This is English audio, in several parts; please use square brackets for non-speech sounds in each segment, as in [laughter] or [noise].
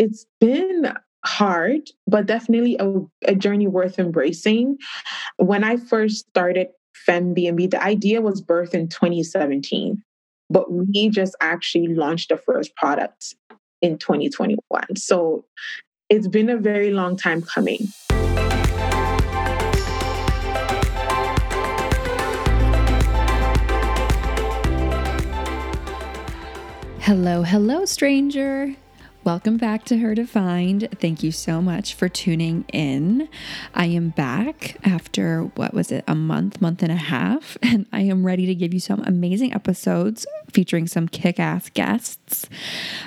it's been hard, but definitely a, a journey worth embracing. When I first started FemBnB, the idea was birthed in 2017, but we just actually launched the first product in 2021. So it's been a very long time coming. Hello, hello, stranger. Welcome back to Her Defined. Thank you so much for tuning in. I am back after what was it, a month, month and a half, [laughs] and I am ready to give you some amazing episodes featuring some kick ass guests.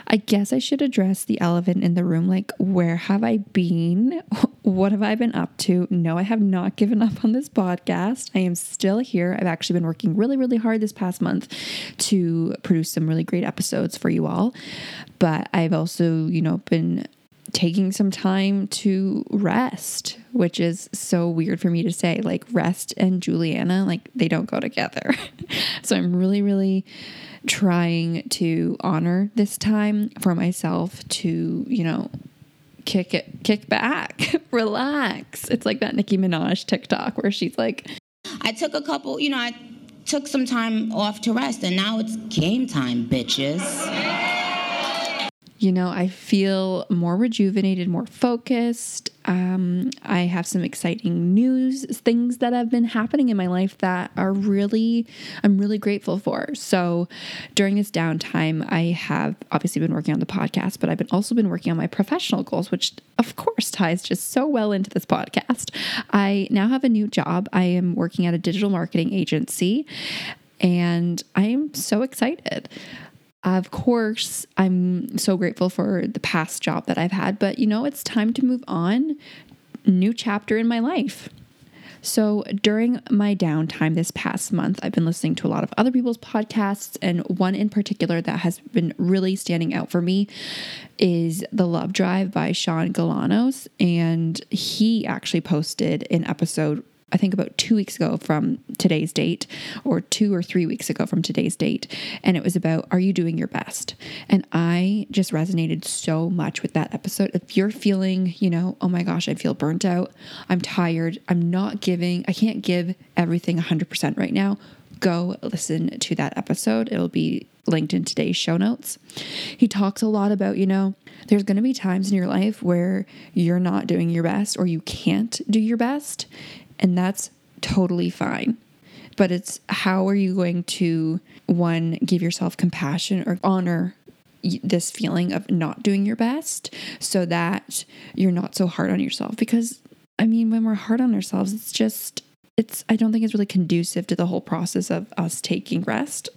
I guess I should address the elephant in the room like, where have I been? [laughs] What have I been up to? No, I have not given up on this podcast. I am still here. I've actually been working really, really hard this past month to produce some really great episodes for you all. But I've also, you know, been taking some time to rest, which is so weird for me to say. Like, rest and Juliana, like, they don't go together. [laughs] so I'm really, really trying to honor this time for myself to, you know, kick it, kick back, [laughs] relax. It's like that Nicki Minaj TikTok where she's like, I took a couple, you know, I took some time off to rest, and now it's game time, bitches you know, I feel more rejuvenated, more focused. Um, I have some exciting news, things that have been happening in my life that are really, I'm really grateful for. So during this downtime, I have obviously been working on the podcast, but I've been also been working on my professional goals, which of course ties just so well into this podcast. I now have a new job. I am working at a digital marketing agency and I am so excited. Of course, I'm so grateful for the past job that I've had, but you know, it's time to move on. New chapter in my life. So, during my downtime this past month, I've been listening to a lot of other people's podcasts, and one in particular that has been really standing out for me is The Love Drive by Sean Galanos. And he actually posted an episode I think about two weeks ago from today's date, or two or three weeks ago from today's date. And it was about, Are you doing your best? And I just resonated so much with that episode. If you're feeling, you know, oh my gosh, I feel burnt out, I'm tired, I'm not giving, I can't give everything 100% right now, go listen to that episode. It'll be linked in today's show notes. He talks a lot about, you know, there's going to be times in your life where you're not doing your best or you can't do your best and that's totally fine. But it's how are you going to, one, give yourself compassion or honor this feeling of not doing your best so that you're not so hard on yourself? Because, I mean, when we're hard on ourselves, it's just, it's, I don't think it's really conducive to the whole process of us taking rest.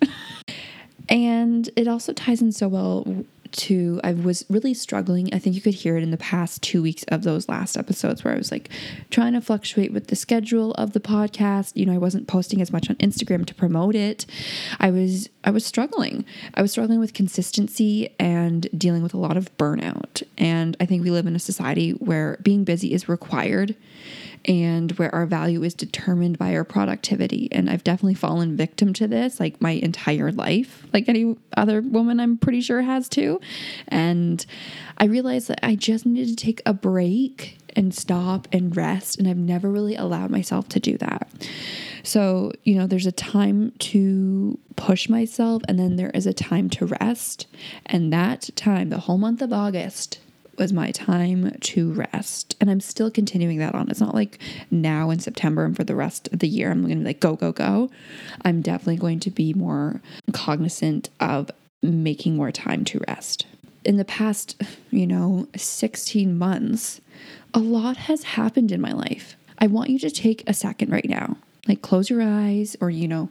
[laughs] and it also ties in so well to I was really struggling. I think you could hear it in the past 2 weeks of those last episodes where I was like trying to fluctuate with the schedule of the podcast. You know, I wasn't posting as much on Instagram to promote it. I was I was struggling. I was struggling with consistency and dealing with a lot of burnout. And I think we live in a society where being busy is required and where our value is determined by our productivity. And I've definitely fallen victim to this like my entire life, like any other woman I'm pretty sure has too. And I realized that I just needed to take a break and stop and rest. And I've never really allowed myself to do that. So, you know, there's a time to push myself, and then there is a time to rest. And that time, the whole month of August, was my time to rest. And I'm still continuing that on. It's not like now in September and for the rest of the year, I'm going to be like, go, go, go. I'm definitely going to be more cognizant of making more time to rest. In the past, you know, 16 months, a lot has happened in my life. I want you to take a second right now, like close your eyes or, you know,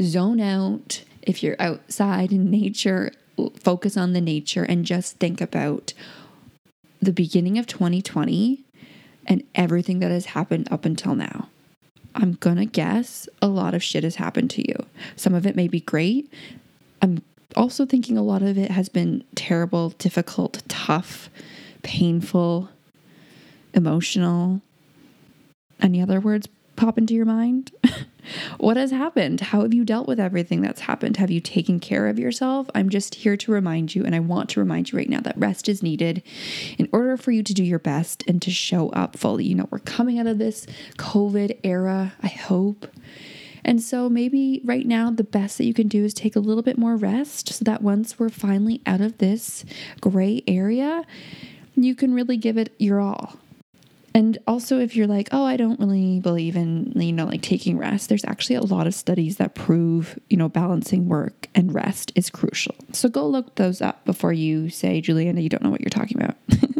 zone out. If you're outside in nature, focus on the nature and just think about the beginning of 2020 and everything that has happened up until now. I'm gonna guess a lot of shit has happened to you. Some of it may be great. I'm also thinking a lot of it has been terrible, difficult, tough, painful, emotional. Any other words pop into your mind? [laughs] What has happened? How have you dealt with everything that's happened? Have you taken care of yourself? I'm just here to remind you, and I want to remind you right now that rest is needed in order for you to do your best and to show up fully. You know, we're coming out of this COVID era, I hope. And so maybe right now, the best that you can do is take a little bit more rest so that once we're finally out of this gray area, you can really give it your all. And also, if you're like, oh, I don't really believe in, you know, like taking rest, there's actually a lot of studies that prove, you know, balancing work and rest is crucial. So go look those up before you say, Juliana, you don't know what you're talking about. [laughs]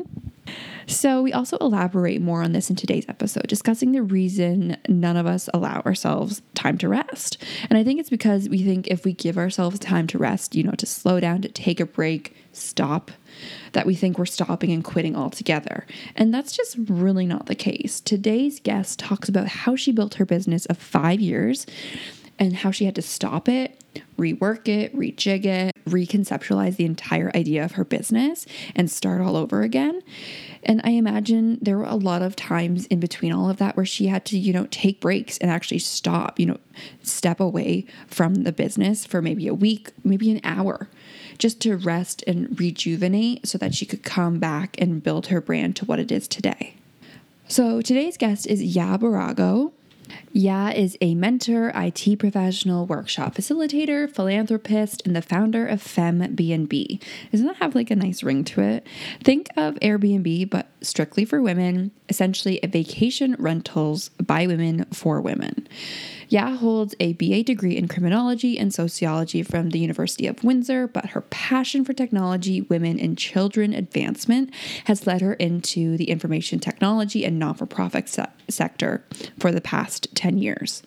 So, we also elaborate more on this in today's episode, discussing the reason none of us allow ourselves time to rest. And I think it's because we think if we give ourselves time to rest, you know, to slow down, to take a break, stop, that we think we're stopping and quitting altogether. And that's just really not the case. Today's guest talks about how she built her business of five years and how she had to stop it, rework it, rejig it, reconceptualize the entire idea of her business, and start all over again. And I imagine there were a lot of times in between all of that where she had to, you know, take breaks and actually stop, you know, step away from the business for maybe a week, maybe an hour, just to rest and rejuvenate so that she could come back and build her brand to what it is today. So today's guest is Ya Birago. Ya is a mentor, IT professional, workshop facilitator, philanthropist, and the founder of FemBnB. Doesn't that have like a nice ring to it? Think of Airbnb, but strictly for women, essentially a vacation rentals by women for women. Ya holds a BA degree in criminology and sociology from the University of Windsor, but her passion for technology, women, and children advancement has led her into the information technology and non for profit se- sector for the past 10 years.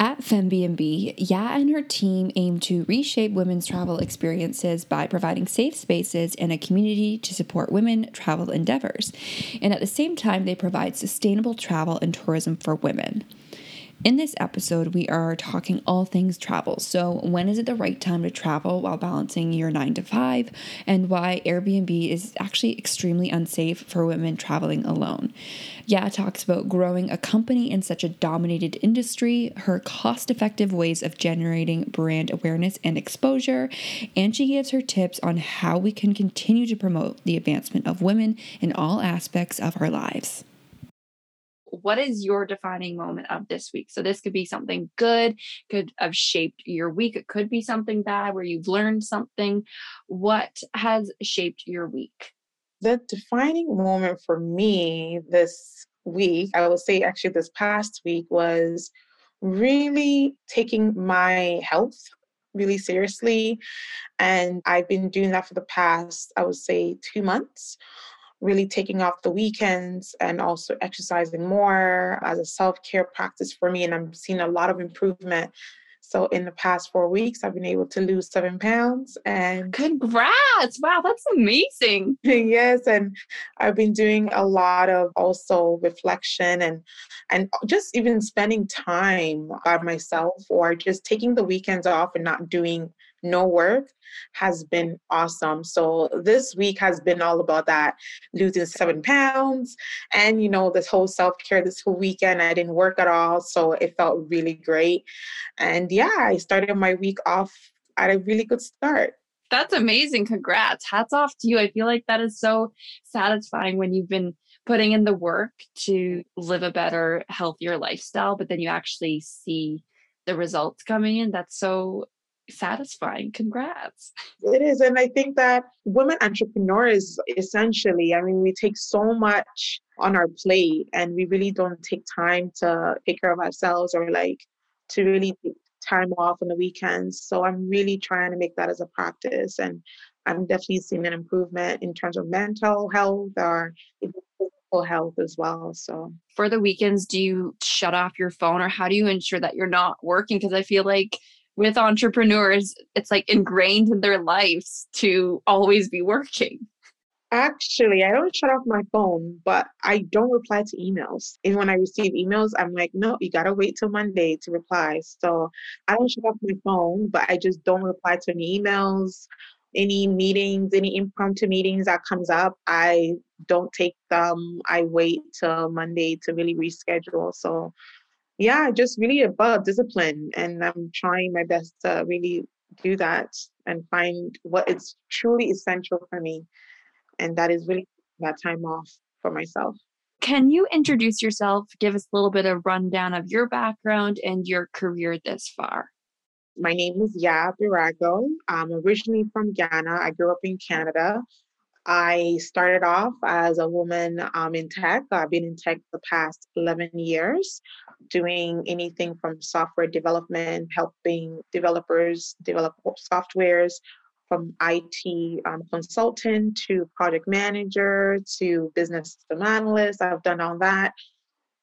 At FemBnB, Ya and her team aim to reshape women's travel experiences by providing safe spaces and a community to support women travel endeavors. And at the same time, they provide sustainable travel and tourism for women. In this episode, we are talking all things travel. So, when is it the right time to travel while balancing your nine to five, and why Airbnb is actually extremely unsafe for women traveling alone. Ya talks about growing a company in such a dominated industry, her cost effective ways of generating brand awareness and exposure, and she gives her tips on how we can continue to promote the advancement of women in all aspects of our lives what is your defining moment of this week? So this could be something good, could have shaped your week. It could be something bad where you've learned something. What has shaped your week? The defining moment for me this week, I will say actually this past week was really taking my health really seriously. And I've been doing that for the past, I would say, two months really taking off the weekends and also exercising more as a self care practice for me. And I'm seeing a lot of improvement. So in the past four weeks, I've been able to lose seven pounds. And congrats! Wow, that's amazing. [laughs] yes, and I've been doing a lot of also reflection and and just even spending time by myself or just taking the weekends off and not doing no work has been awesome. So this week has been all about that losing seven pounds and, you know, this whole self care this whole weekend. I didn't work at all. So it felt really great. And yeah, I started my week off at a really good start. That's amazing. Congrats. Hats off to you. I feel like that is so satisfying when you've been putting in the work to live a better, healthier lifestyle, but then you actually see the results coming in. That's so satisfying. Congrats. It is. And I think that women entrepreneurs, essentially, I mean, we take so much on our plate and we really don't take time to take care of ourselves or like to really take time off on the weekends. So I'm really trying to make that as a practice. And I'm definitely seeing an improvement in terms of mental health or physical health as well. So for the weekends, do you shut off your phone or how do you ensure that you're not working? Because I feel like with entrepreneurs, it's like ingrained in their lives to always be working. Actually, I don't shut off my phone, but I don't reply to emails. And when I receive emails, I'm like, no, you gotta wait till Monday to reply. So I don't shut off my phone, but I just don't reply to any emails, any meetings, any impromptu meetings that comes up. I don't take them. I wait till Monday to really reschedule. So Yeah, just really about discipline. And I'm trying my best to really do that and find what is truly essential for me. And that is really that time off for myself. Can you introduce yourself? Give us a little bit of rundown of your background and your career this far. My name is Ya Birago. I'm originally from Ghana. I grew up in Canada. I started off as a woman um, in tech. I've been in tech the past 11 years, doing anything from software development, helping developers develop softwares, from IT um, consultant to project manager to business system analyst. I've done all that.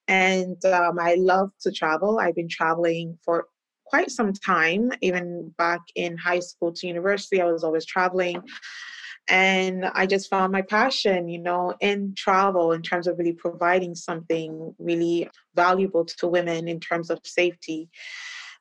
And um, I love to travel. I've been traveling for quite some time, even back in high school to university, I was always traveling. And I just found my passion, you know, in travel in terms of really providing something really valuable to women in terms of safety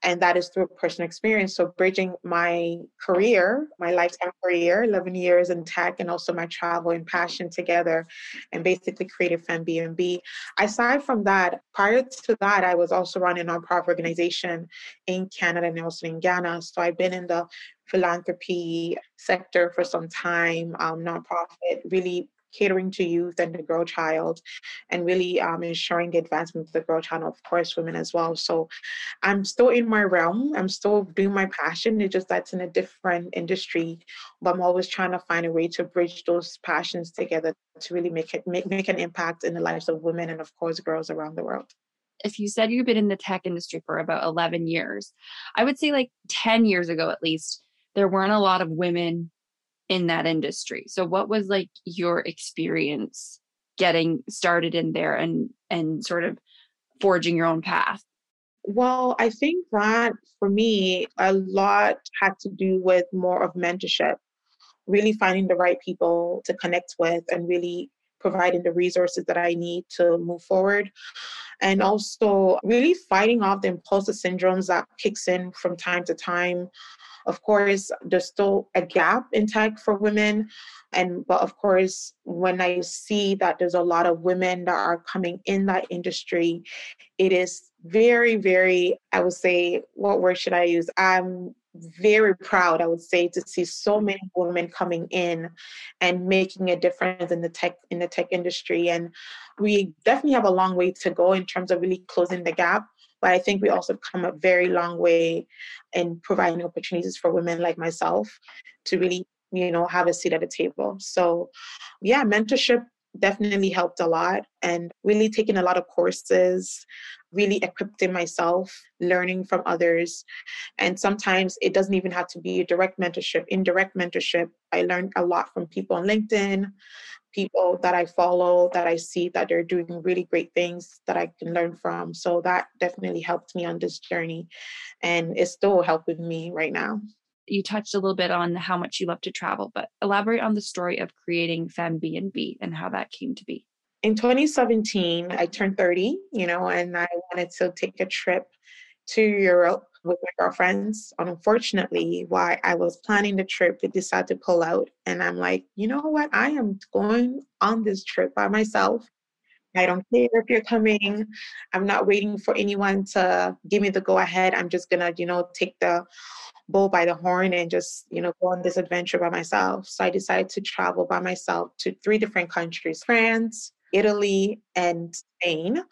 and that is through personal experience. So bridging my career, my lifetime career, 11 years in tech, and also my travel and passion together, and basically created FemBnB. Aside from that, prior to that, I was also running a nonprofit organization in Canada and also in Ghana. So I've been in the philanthropy sector for some time, um, nonprofit, really catering to youth and the girl child and really um, ensuring the advancement of the girl child, of course, women as well. So I'm still in my realm. I'm still doing my passion. It's just that's in a different industry, but I'm always trying to find a way to bridge those passions together to really make it make, make an impact in the lives of women and of course girls around the world if you said you've been in the tech industry for about 11 years, I would say like 10 years ago at least, there weren't a lot of women in that industry. So what was like your experience getting started in there and and sort of forging your own path? Well, I think that for me, a lot had to do with more of mentorship, really finding the right people to connect with and really providing the resources that I need to move forward. And also really fighting off the imposter syndromes that kicks in from time to time of course, there's still a gap in tech for women. And but of course, when I see that there's a lot of women that are coming in that industry, it is very, very, I would say, what word should I use? I'm very proud, I would say, to see so many women coming in and making a difference in the tech in the tech industry. And we definitely have a long way to go in terms of really closing the gap. But I think we also come a very long way in providing opportunities for women like myself to really, you know, have a seat at the table. So, yeah, mentorship definitely helped a lot and really taking a lot of courses really equipping myself learning from others and sometimes it doesn't even have to be direct mentorship indirect mentorship i learned a lot from people on linkedin people that I follow that I see that they're doing really great things that I can learn from. So that definitely helped me on this journey and it's still helping me right now. You touched a little bit on how much you love to travel, but elaborate on the story of creating FemBnB and how that came to be. In 2017, I turned 30, you know, and I wanted to take a trip to Europe with my girlfriends. Unfortunately, while I was planning the trip, they decided to pull out. And I'm like, you know what? I am going on this trip by myself. I don't care if you're coming. I'm not waiting for anyone to give me the go ahead. I'm just gonna, you know, take the bull by the horn and just, you know, go on this adventure by myself. So I decided to travel by myself to three different countries France, Italy, and Spain.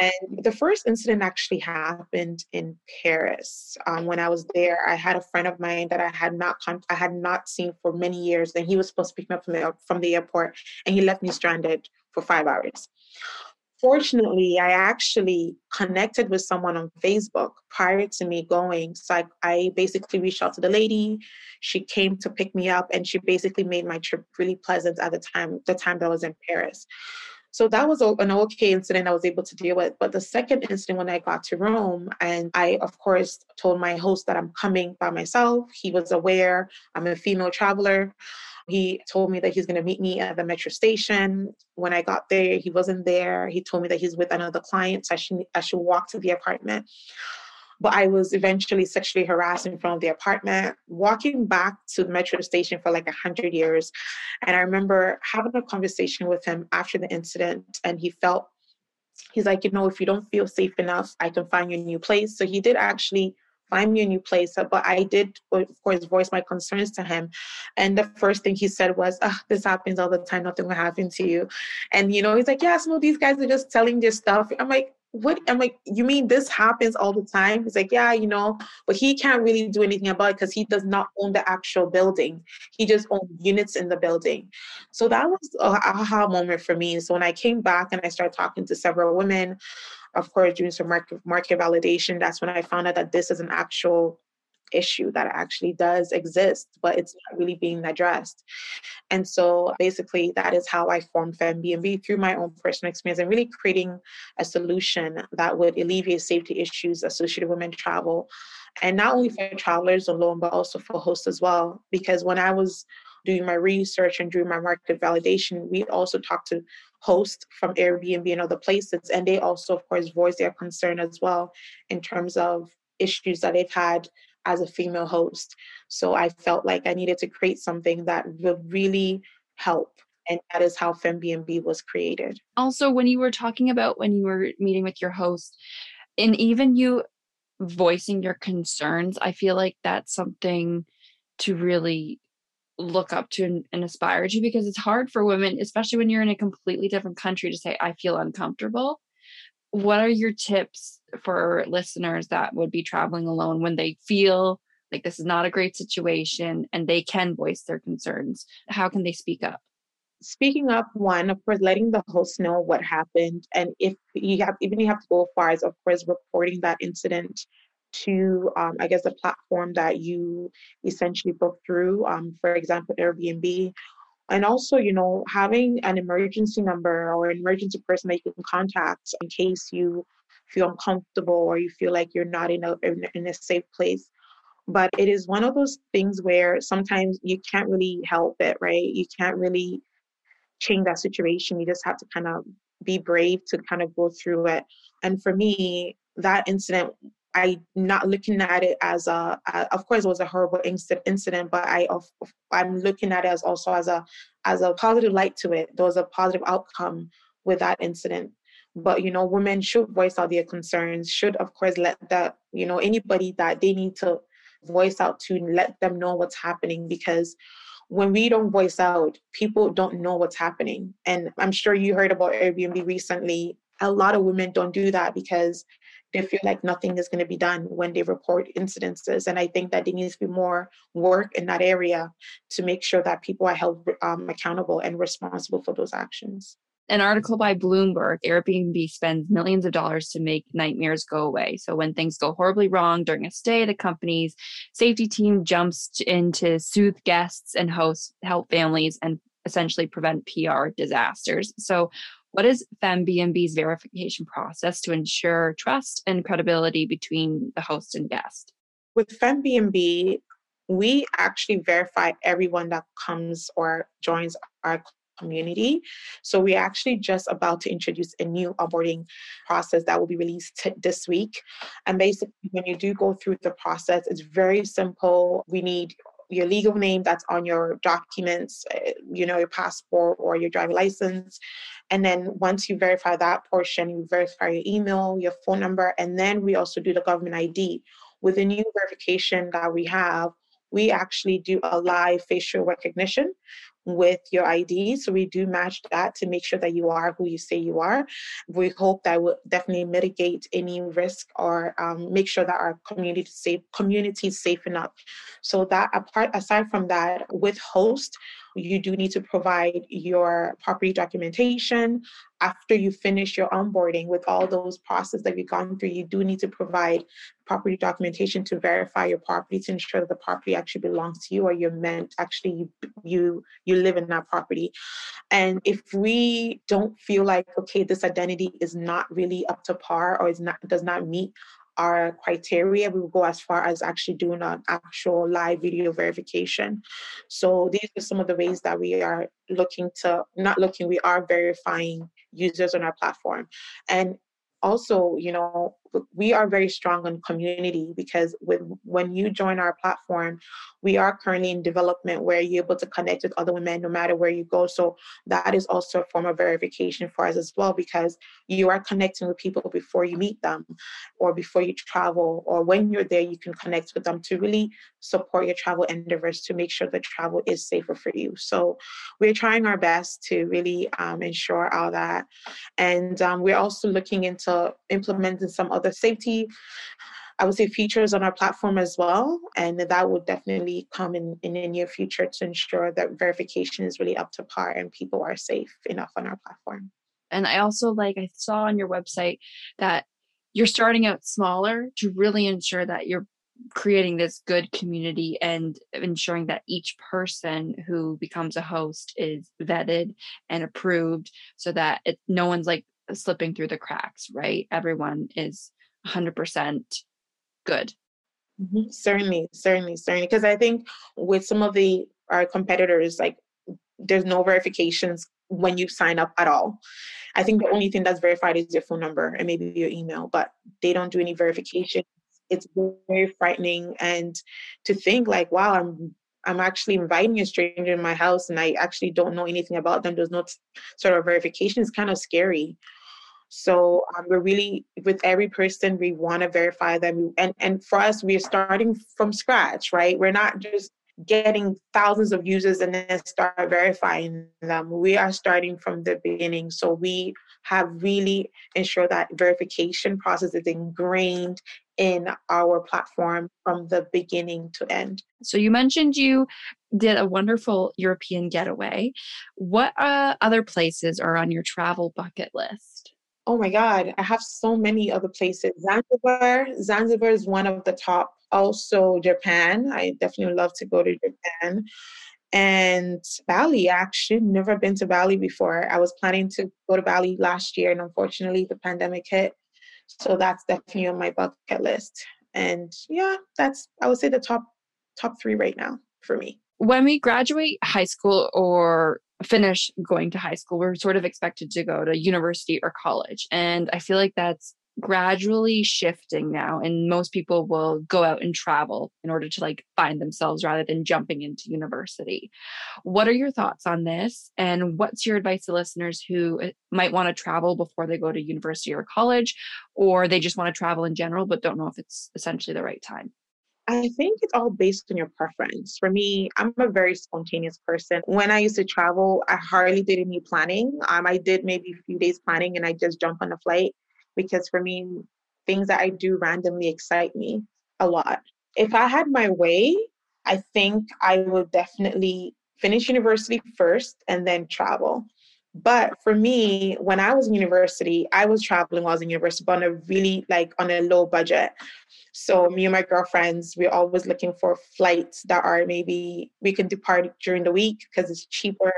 And the first incident actually happened in Paris. Um, when I was there, I had a friend of mine that I had not con- I had not seen for many years, and he was supposed to pick me up from the from the airport, and he left me stranded for five hours. Fortunately, I actually connected with someone on Facebook prior to me going. So I, I basically reached out to the lady. She came to pick me up, and she basically made my trip really pleasant at the time. The time that I was in Paris. So that was an okay incident I was able to deal with. But the second incident when I got to Rome, and I, of course, told my host that I'm coming by myself. He was aware I'm a female traveler. He told me that he's going to meet me at the metro station. When I got there, he wasn't there. He told me that he's with another client, so I should, I should walk to the apartment. But I was eventually sexually harassed in front of the apartment, walking back to the metro station for like a hundred years. And I remember having a conversation with him after the incident, and he felt he's like, you know, if you don't feel safe enough, I can find you a new place. So he did actually find me a new place. Uh, but I did, of course, voice my concerns to him. And the first thing he said was, oh, this happens all the time. Nothing will happen to you. And, you know, he's like, yeah, some of these guys are just telling this stuff. I'm like, what I'm like, you mean this happens all the time? He's like, yeah, you know, but he can't really do anything about it because he does not own the actual building. He just owns units in the building. So that was a aha moment for me. So when I came back and I started talking to several women, of course, doing some market, market validation, that's when I found out that this is an actual issue that actually does exist, but it's not really being addressed. And so basically, that is how I formed FemBnB through my own personal experience and really creating a solution that would alleviate safety issues associated with women travel. And not only for travelers alone, but also for hosts as well. Because when I was doing my research and doing my market validation, we also talked to hosts from Airbnb and other places, and they also, of course, voice their concern as well in terms of issues that they've had as a female host. So I felt like I needed to create something that would really help. And that is how FemBnB was created. Also, when you were talking about when you were meeting with your host, and even you voicing your concerns, I feel like that's something to really look up to and, and, aspire to because it's hard for women, especially when you're in a completely different country, to say, I feel uncomfortable. What are your tips for listeners that would be traveling alone when they feel like this is not a great situation and they can voice their concerns? How can they speak up? Speaking up, one, of course, letting the host know what happened. And if you have, even you have to go far as, of course, reporting that incident to, um, I guess, the platform that you essentially book through, um, for example, Airbnb. And also, you know, having an emergency number or an emergency person that you can contact in case you feel uncomfortable or you feel like you're not in a, in a safe place. But it is one of those things where sometimes you can't really help it, right? You can't really change that situation. You just have to kind of be brave to kind of go through it. And for me, that incident I not looking at it as a, a, of course it was a horrible incident, but I of, I'm looking at it as also as a as a positive light to it. There was a positive outcome with that incident. But you know, women should voice out their concerns. Should of course let that you know anybody that they need to voice out to let them know what's happening because when we don't voice out, people don't know what's happening. And I'm sure you heard about Airbnb recently. A lot of women don't do that because they feel like nothing is going to be done when they report incidences. And I think that there needs to be more work in that area to make sure that people are held um, accountable and responsible for those actions. An article by Bloomberg Airbnb spends millions of dollars to make nightmares go away. So, when things go horribly wrong during a stay, the company's safety team jumps in to soothe guests and hosts, help families, and essentially prevent PR disasters. So, what is FemBnB's verification process to ensure trust and credibility between the host and guest? With FemBnB, we actually verify everyone that comes or joins our community. So we're actually just about to introduce a new onboarding process that will be released t- this week. And basically, when you do go through the process, it's very simple. We need your legal name that's on your documents, eh, you know, your passport or your driving license. And then once you verify that portion, you verify your email, your phone number, and then we also do the government ID. With the new verification that we have, we actually do a live facial recognition with your ID. So we do match that to make sure that you are who you say you are. We hope that will definitely mitigate any risk or um, make sure that our community safe community is safe enough. So that apart aside from that, with host, you do need to provide your property documentation. After you finish your onboarding with all those processes that you've gone through, you do need to provide property documentation to verify your property to ensure that the property actually belongs to you or you're meant actually you you you live in that property. And if we don't feel like okay, this identity is not really up to par or is not does not meet our criteria, we will go as far as actually doing an actual live video verification. So these are some of the ways that we are looking to, not looking, we are verifying users on our platform. And also, you know, we are very strong on community because with when you join our platform, we are currently in development where you're able to connect with other women no matter where you go. So that is also a form of verification for us as well because you are connecting with people before you meet them or before you travel or when you're there, you can connect with them to really support your travel endeavors to make sure the travel is safer for you. So we're trying our best to really um, ensure all that. And um, we're also looking into implementing some other safety I would say features on our platform as well. And that would definitely come in, in the near future to ensure that verification is really up to par and people are safe enough on our platform. And I also like, I saw on your website that you're starting out smaller to really ensure that you're creating this good community and ensuring that each person who becomes a host is vetted and approved so that it, no one's like slipping through the cracks, right? Everyone is 100% good. Mm-hmm. Certainly, certainly, certainly. Because I think with some of the our competitors, like there's no verifications when you sign up at all. I think the only thing that's verified is your phone number and maybe your email, but they don't do any verification. It's very frightening, and to think like, wow, I'm I'm actually inviting a stranger in my house and I actually don't know anything about them. There's no sort of verification. It's kind of scary. So um, we're really with every person we want to verify them, and and for us we're starting from scratch, right? We're not just getting thousands of users and then start verifying them. We are starting from the beginning, so we have really ensured that verification process is ingrained in our platform from the beginning to end. So you mentioned you did a wonderful European getaway. What uh, other places are on your travel bucket list? Oh my God, I have so many other places. Zanzibar, Zanzibar is one of the top. Also, Japan. I definitely love to go to Japan. And Bali, actually, never been to Bali before. I was planning to go to Bali last year, and unfortunately, the pandemic hit. So that's definitely on my bucket list. And yeah, that's I would say the top top three right now for me. When we graduate high school or finish going to high school, we're sort of expected to go to university or college. And I feel like that's gradually shifting now and most people will go out and travel in order to like find themselves rather than jumping into university. What are your thoughts on this? And what's your advice to listeners who uh, might want to travel before they go to university or college or they just want to travel in general but don't know if it's essentially the right time I think it's all based on your preference. For me, I'm a very spontaneous person. When I used to travel, I hardly did any planning. Um, I did maybe a few days planning and I just jump on a flight because for me, things that I do randomly excite me a lot. If I had my way, I think I would definitely finish university first and then travel. But for me, when I was in university, I was traveling while I was in university, but on a really like on a low budget. So me and my girlfriends, we're always looking for flights that are maybe we can depart during the week because it's cheaper.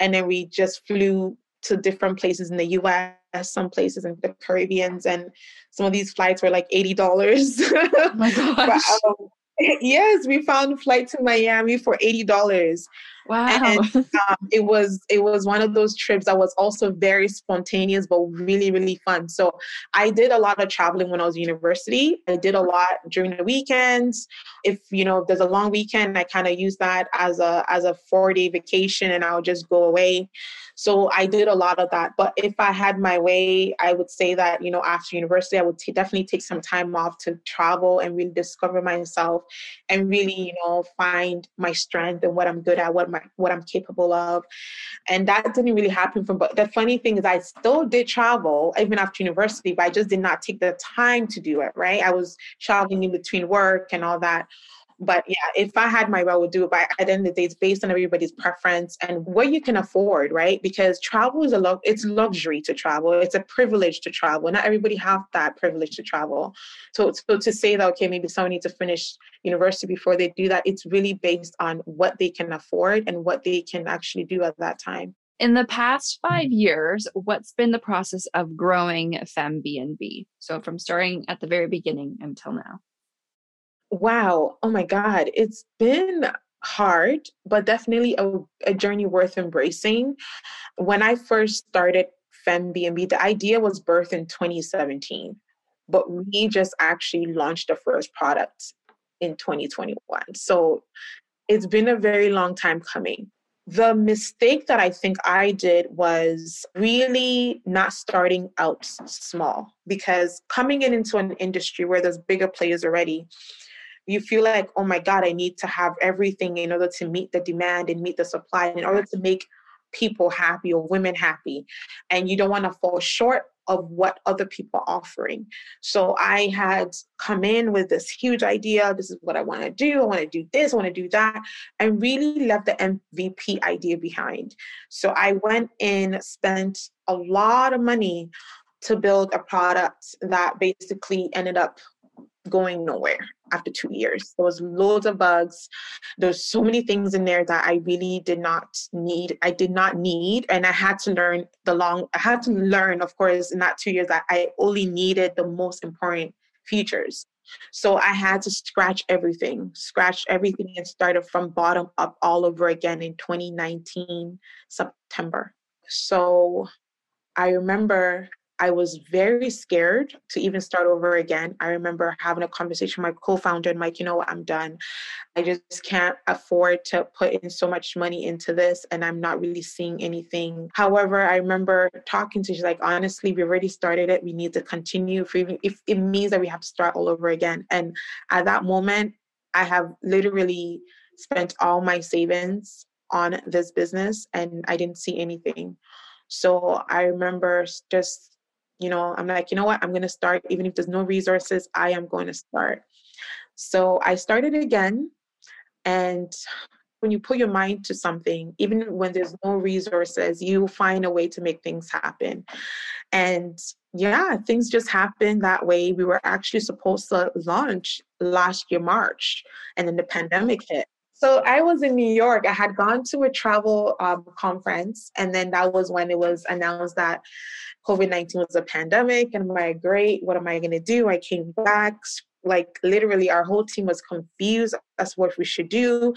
And then we just flew to different places in the US, some places in the Caribbeans, and some of these flights were like $80. Oh my [laughs] gosh. but, um, [laughs] yes, we found a flight to Miami for $80. Wow. And [laughs] um, it was it was one of those trips that was also very spontaneous but really really fun. So I did a lot of traveling when I was in university. I did a lot during the weekends. If you know if there's a long weekend, I kind of use that as a as a four day vacation, and I would just go away. So I did a lot of that. But if I had my way, I would say that you know after university, I would t- definitely take some time off to travel and really discover myself and really you know find my strength and what I'm good at, what what I'm capable of. And that didn't really happen from but the funny thing is I still did travel even after university, but I just did not take the time to do it, right? I was traveling in between work and all that. But yeah, if I had my way, I would do it. But at the end of the day, it's based on everybody's preference and what you can afford, right? Because travel is a lot, it's luxury to travel. It's a privilege to travel. Not everybody have that privilege to travel. So, so to say that okay, maybe someone needs to finish university before they do that, it's really based on what they can afford and what they can actually do at that time. In the past five years, what's been the process of growing FemBnB? So from starting at the very beginning until now. Wow. Oh my God. It's been hard, but definitely a, a journey worth embracing. When I first started FemBnB, the idea was birthed in 2017. but we just actually launched the first product in 2021. So it's been a very long time coming. The mistake that I think I did was really not starting out small because coming in into an industry where there's bigger players already, you feel like, oh my God, I need to have everything in order to meet the demand and meet the supply, in order to make people happy or women happy. And you don't want to fall short of what other people are offering. So I had come in with this huge idea. This is what I want to do. I want to do this. I want to do that. And really left the MVP idea behind. So I went in, spent a lot of money to build a product that basically ended up going nowhere after two years. There was loads of bugs. There's so many things in there that I really did not need. I did not need, and I had to learn the long. I had to learn, of course, in that two years that I only needed the most important features. So I had to scratch everything, scratch everything, and started from bottom up all over again in 2019 September. So I remember I was very scared to even start over again. I remember having a conversation with my co-founder and like, you know what, I'm done. I just can't afford to put in so much money into this and I'm not really seeing anything. However, I remember talking to she's like, honestly, we already started it. We need to continue if, even, if it means that we have to start all over again. And at that moment, I have literally spent all my savings on this business and I didn't see anything. So I remember just you know, I'm like, you know what, I'm going to start, even if there's no resources, I am going to start. So I started again. And when you put your mind to something, even when there's no resources, you find a way to make things happen. And yeah, things just happened that way. We were actually supposed to launch last year, March, and then the pandemic hit. So I was in New York. I had gone to a travel um, conference, and then that was when it was announced that COVID 19 was a pandemic. And I'm like, great, what am I going to do? I came back. Like, literally, our whole team was confused as what we should do.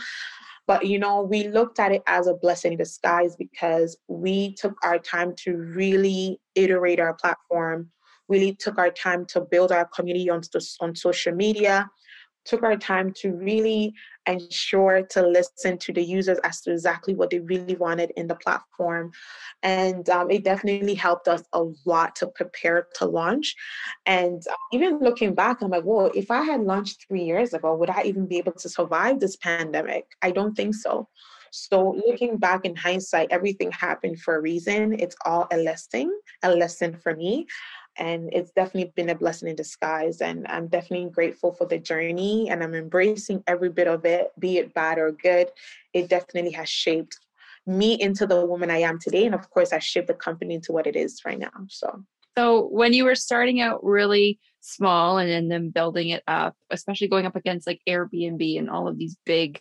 But, you know, we looked at it as a blessing in disguise because we took our time to really iterate our platform, really took our time to build our community on, on social media, took our time to really ensure to listen to the users as to exactly what they really wanted in the platform. And um, it definitely helped us a lot to prepare to launch. And uh, even looking back, I'm like, whoa, if I had launched three years ago, would I even be able to survive this pandemic? I don't think so. So looking back in hindsight, everything happened for a reason. It's all a lesson, a lesson for me and it's definitely been a blessing in disguise and i'm definitely grateful for the journey and i'm embracing every bit of it be it bad or good. It definitely has shaped me into the woman i am today and of course i shaped the company into what it is right now so. So when you were starting out really small and then building it up especially going up against like airbnb and all of these big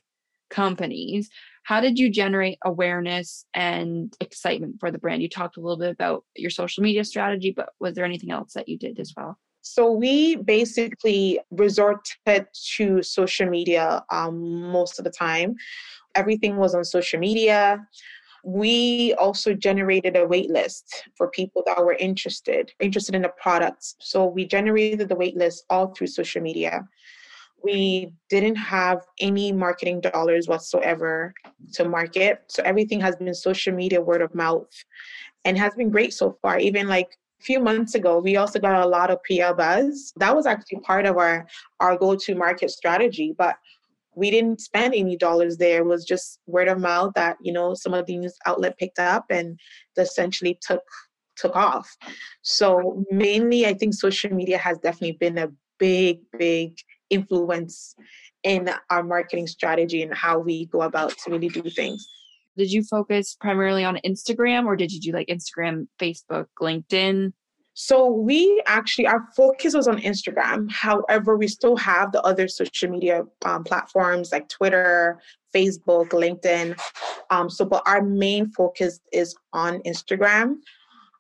companies how did you generate awareness and excitement for the brand? You talked a little bit about your social media strategy, but was there anything else that you did as well? So we basically resorted to social media um, most of the time. Everything was on social media. We also generated a wait list for people that were interested, interested in the products. So we generated the wait list all through social media we didn't have any marketing dollars whatsoever to market. So everything has been social media, word of mouth, and has been great so far. Even like a few months ago, we also got a lot of PR buzz. That was actually part of our our go-to market strategy, but we didn't spend any dollars there. It was just word of mouth that you know some of the news outlet picked up and essentially took took off. So mainly, I think social media has definitely been a big, big influence in our marketing strategy and how we go about to really do things. Did you focus primarily on Instagram or did you do like Instagram, Facebook, LinkedIn? So we actually our focus was on Instagram. However, we still have the other social media um, platforms like Twitter, Facebook, LinkedIn. Um, so, but our main focus is on Instagram.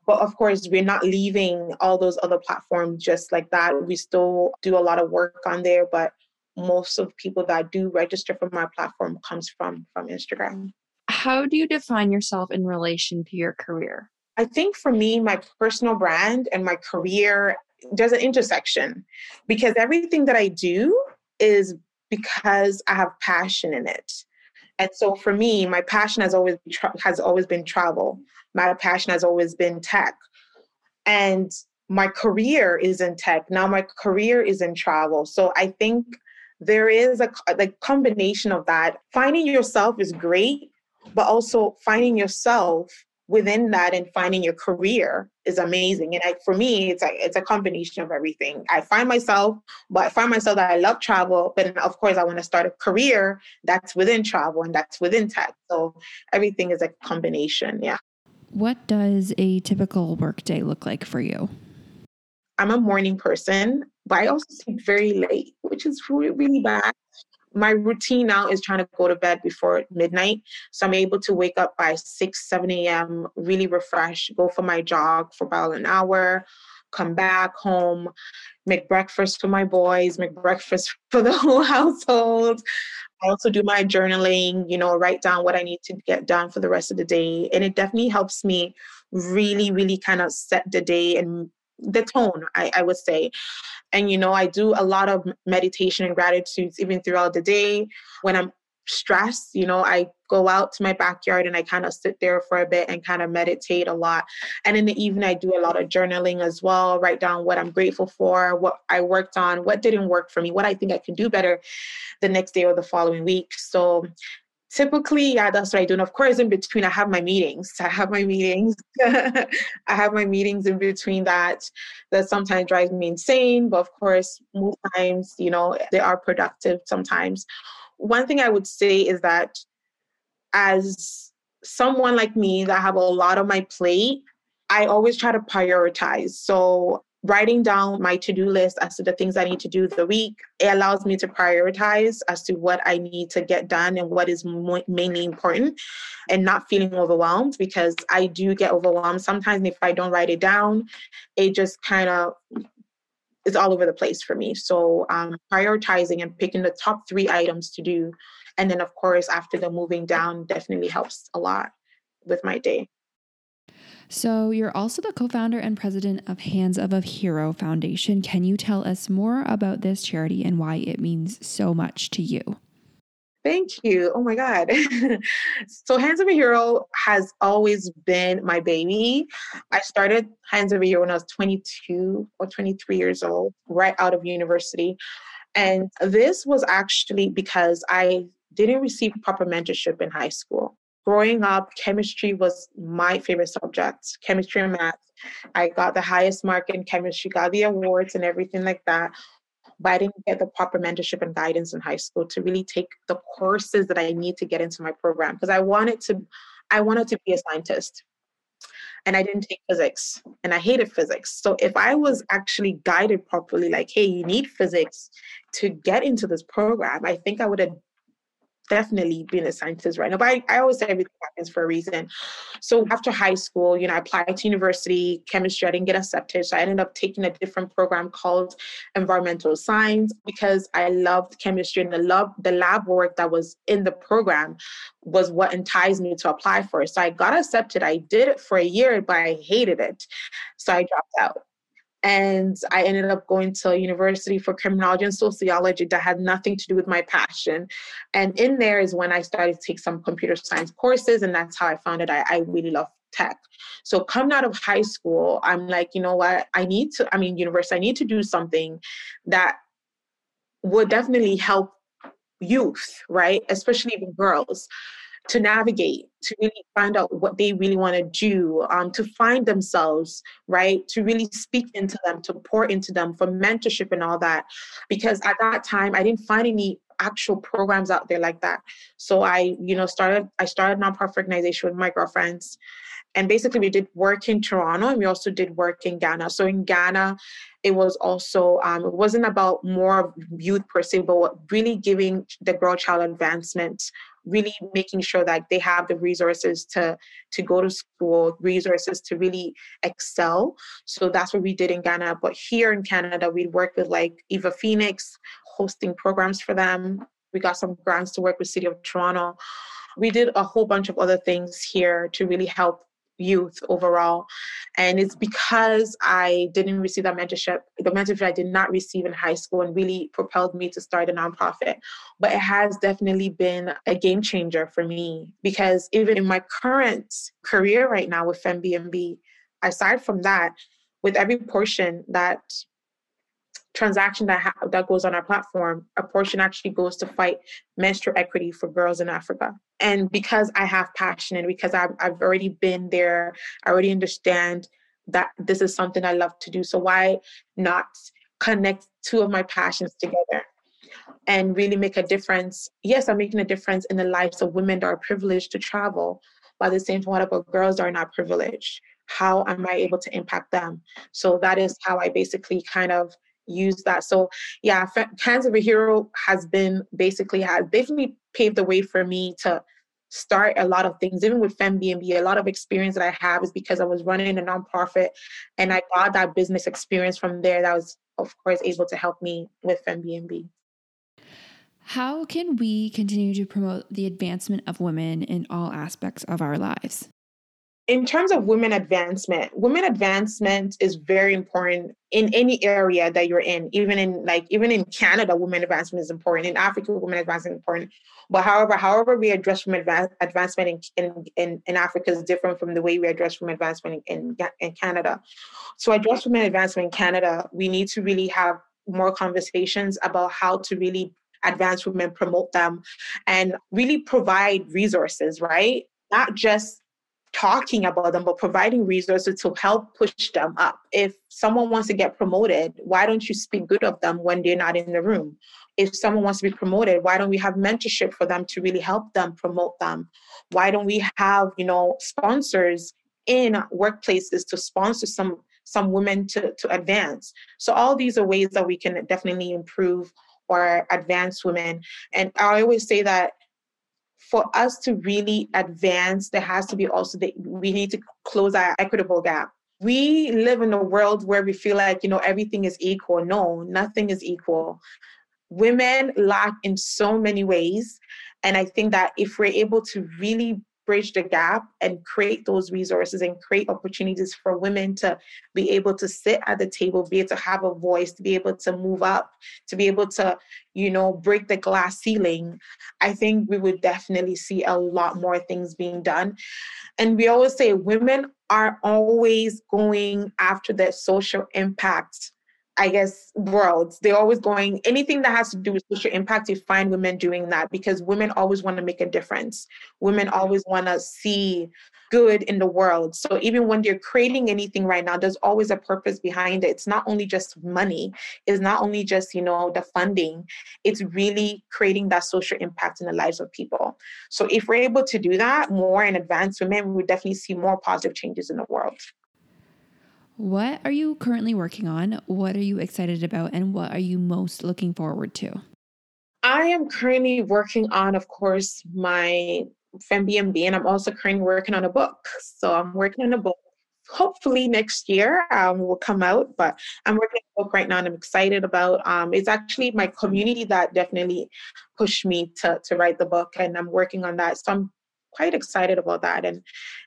But of course, we're not leaving all those other platforms just like that. We still do a lot of work on there, but most of people that do register from my platform comes from from Instagram. How do you define yourself in relation to your career? I think for me, my personal brand and my career there's an intersection because everything that I do is because I have passion in it. And so for me, my passion has always tra- has always been travel. My passion has always been tech. And my career is in tech. Now my career is in travel. So I think there is a like combination of that. Finding yourself is great, but also finding yourself within that and finding your career is amazing. And I, for me, it's a it's a combination of everything. I find myself, but I find myself that I love travel, but of course I want to start a career that's within travel and that's within tech. So everything is a combination. Yeah. What does a typical workday look like for you? I'm a morning person, but I also sleep very late, which is really, really bad my routine now is trying to go to bed before midnight. So I'm able to wake up by 6, 7 a.m., really refresh, go for my jog for about an hour, come back home, make breakfast for my boys, make breakfast [laughs] for the whole household. I also do my journaling, you know, write down what I need to get done for the rest of the day. And it definitely helps me really, really kind of set the day and the tone, I, I would say. And, you know, I do a lot of meditation and gratitudes even throughout the day. When I'm stressed, you know, I go out to my backyard and I kind of sit there for a bit and kind of meditate a lot. And in the evening, I do a lot of journaling as well, write down what I'm grateful for, what I worked on, what didn't work for me, what I think I can do better the next day or the following week. So typically, yeah, that's what I do. And of course, in between, I have my meetings. I have my meetings. [laughs] I have my meetings in between that. That sometimes drives me insane, but of course, most times, you know, they are productive sometimes. One thing I would say is that as someone like me that have a lot on my plate, I always try to prioritize. So writing down my to-do list as to the things I need to do the week, it allows me to prioritize as to what I need to get done and what is mo- mainly important and not feeling overwhelmed because I do get overwhelmed sometimes if I don't write it down, it just kind of is all over the place for me. So um, prioritizing and picking the top three items to do. And then of course, after the moving down definitely helps a lot with my day. So, you're also the co founder and president of Hands of a Hero Foundation. Can you tell us more about this charity and why it means so much to you? Thank you. Oh my God. [laughs] so, Hands of a Hero has always been my baby. I started Hands of a Hero when I was 22 or 23 years old, right out of university. And this was actually because I didn't receive proper mentorship in high school growing up, chemistry was my favorite subject, chemistry and math. I got the highest mark in chemistry, got the awards and everything like that. But I didn't get the proper mentorship and guidance in high school to really take the courses that I need to get into my program because I wanted to I wanted to be a scientist. And I didn't take physics and I hated physics. So if I was actually guided properly, like, hey, you need physics to get into this program, I think I would have definitely being a scientist right now. But I, I always say everything happens for a reason. So after high school, you know, I applied to university, chemistry, I didn't get accepted. So I ended up taking a different program called environmental science because I loved chemistry and the love the lab work that was in the program was what enticed me to apply for it. So I got accepted. I did it for a year, but I hated it. So I dropped out and I ended up going to university for criminology and sociology that had nothing to do with my passion. And in there is when I started to take some computer science courses, and that's how I found out I, I really love tech. So coming out of high school, I'm like, you know what? I need to, I mean, university, I need to do something that would definitely help youth, right? Especially even girls to navigate, to really find out what they really want to do, um, to find themselves, right? To really speak into them, to pour into them for mentorship and all that. Because at that time, I didn't find any actual programs out there like that. So I, you know, started, I started nonprofit organization with my girlfriends. And basically we did work in Toronto and we also did work in Ghana. So in Ghana, it was also um, it wasn't about more youth per se, but really giving the girl child advancement really making sure that they have the resources to to go to school resources to really excel. So that's what we did in ghana. But here in canada we worked with like eva phoenix hosting programs for them. We got some grants to work with city of toronto. We did a whole bunch of other things here to really help youth overall. And it's because I didn't receive that mentorship, the mentorship I did not receive in high school and really propelled me to start a nonprofit. But it has definitely been a game changer for me because even in my current career right now with FemBnB, aside from that, with every portion that transaction that ha- that goes on our platform, a portion actually goes to fight menstrual equity for girls in Africa. And because I have passion and because I've, I've already been there, I already understand that this is something I love to do. So why not connect two of my passions together? and really make a difference. Yes, I'm making a difference in the lives of women that are privileged to travel, but at the same time, what about girls that are not privileged? How am I able to impact them? So that is how I basically kind of use that. So yeah, Hands of a Hero has been basically has definitely paved the way for me to start a lot of things. Even with FemBnB, a lot of experience that I have is because I was running a nonprofit and I got that business experience from there that was of course able to help me with FemBnB. How can we continue to promote the advancement of women in all aspects of our lives? In terms of women advancement, women advancement is very important in any area that you're in. Even in like even in Canada, women advancement is important. In Africa, women advancement is important. But however, however we address women advancement in, in, in, Africa is different from the way we address women advancement in, in, in Canada. So address women advancement in Canada, we need to really have more conversations about how to really advance women, promote them, and really provide resources, right? Not just talking about them, but providing resources to help push them up. If someone wants to get promoted, why don't you speak good of them when they're not in the room? If someone wants to be promoted, why don't we have mentorship for them to really help them promote them? Why don't we have, you know, sponsors in workplaces to sponsor some some women to, to advance? So all these are ways that we can definitely improve or advance women. And I always say that for us to really advance, there has to be also that we need to close our equitable gap. We live in a world where we feel like, you know, everything is equal. No, nothing is equal. Women lack in so many ways. And I think that if we're able to really bridge the gap and create those resources and create opportunities for women to be able to sit at the table, be able to have a voice, to be able to move up, to be able to, you know, break the glass ceiling, I think we would definitely see a lot more things being done. And we always say women are always going after the social impact I guess, worlds. They're always going anything that has to do with social impact. You find women doing that because women always want to make a difference. Women always want to see good in the world. So even when they're creating anything right now, there's always a purpose behind it. It's not only just money. It's not only just you know the funding. It's really creating that social impact in the lives of people. So if we're able to do that more in advance, women, we would definitely see more positive changes in the world. What are you currently working on? What are you excited about? And what are you most looking forward to? I am currently working on, of course, my FemBnB, and I'm also currently working on a book. So I'm working on a book. Hopefully next year um, will come out, but I'm working on a book right now, and I'm excited about. Um, it's actually my community that definitely pushed me to to write the book, and I'm working on that. So I'm quite excited about that, and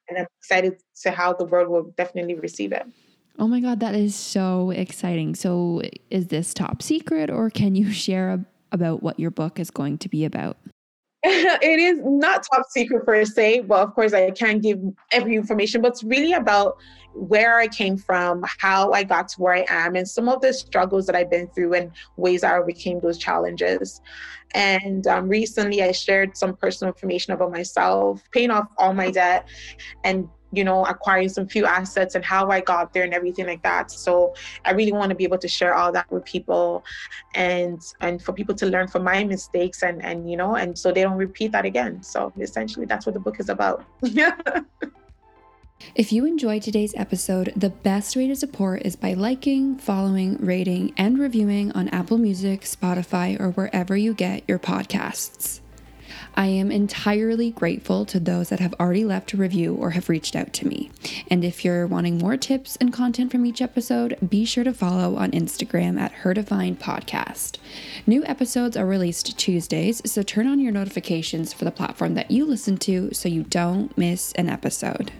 and I'm excited to how the world will definitely receive it. Oh my God, that is so exciting. So, is this top secret, or can you share a, about what your book is going to be about? [laughs] it is not top secret per se, but of course, I can't give every information, but it's really about where I came from, how I got to where I am, and some of the struggles that I've been through and ways I overcame those challenges. And um, recently, I shared some personal information about myself, paying off all my debt, and you know, acquiring some few assets and how I got there and everything like that. So I really want to be able to share all that with people and and for people to learn from my mistakes and and you know, and so they don't repeat that again. So essentially that's what the book is about. [laughs] If you enjoyed today's episode, the best way to support is by liking, following, rating, and reviewing on Apple Music, Spotify, or wherever you get your podcasts. I am entirely grateful to those that have already left a review or have reached out to me. And if you're wanting more tips and content from each episode, be sure to follow on Instagram at Her Podcast. New episodes are released Tuesdays, so turn on your notifications for the platform that you listen to so you don't miss an episode.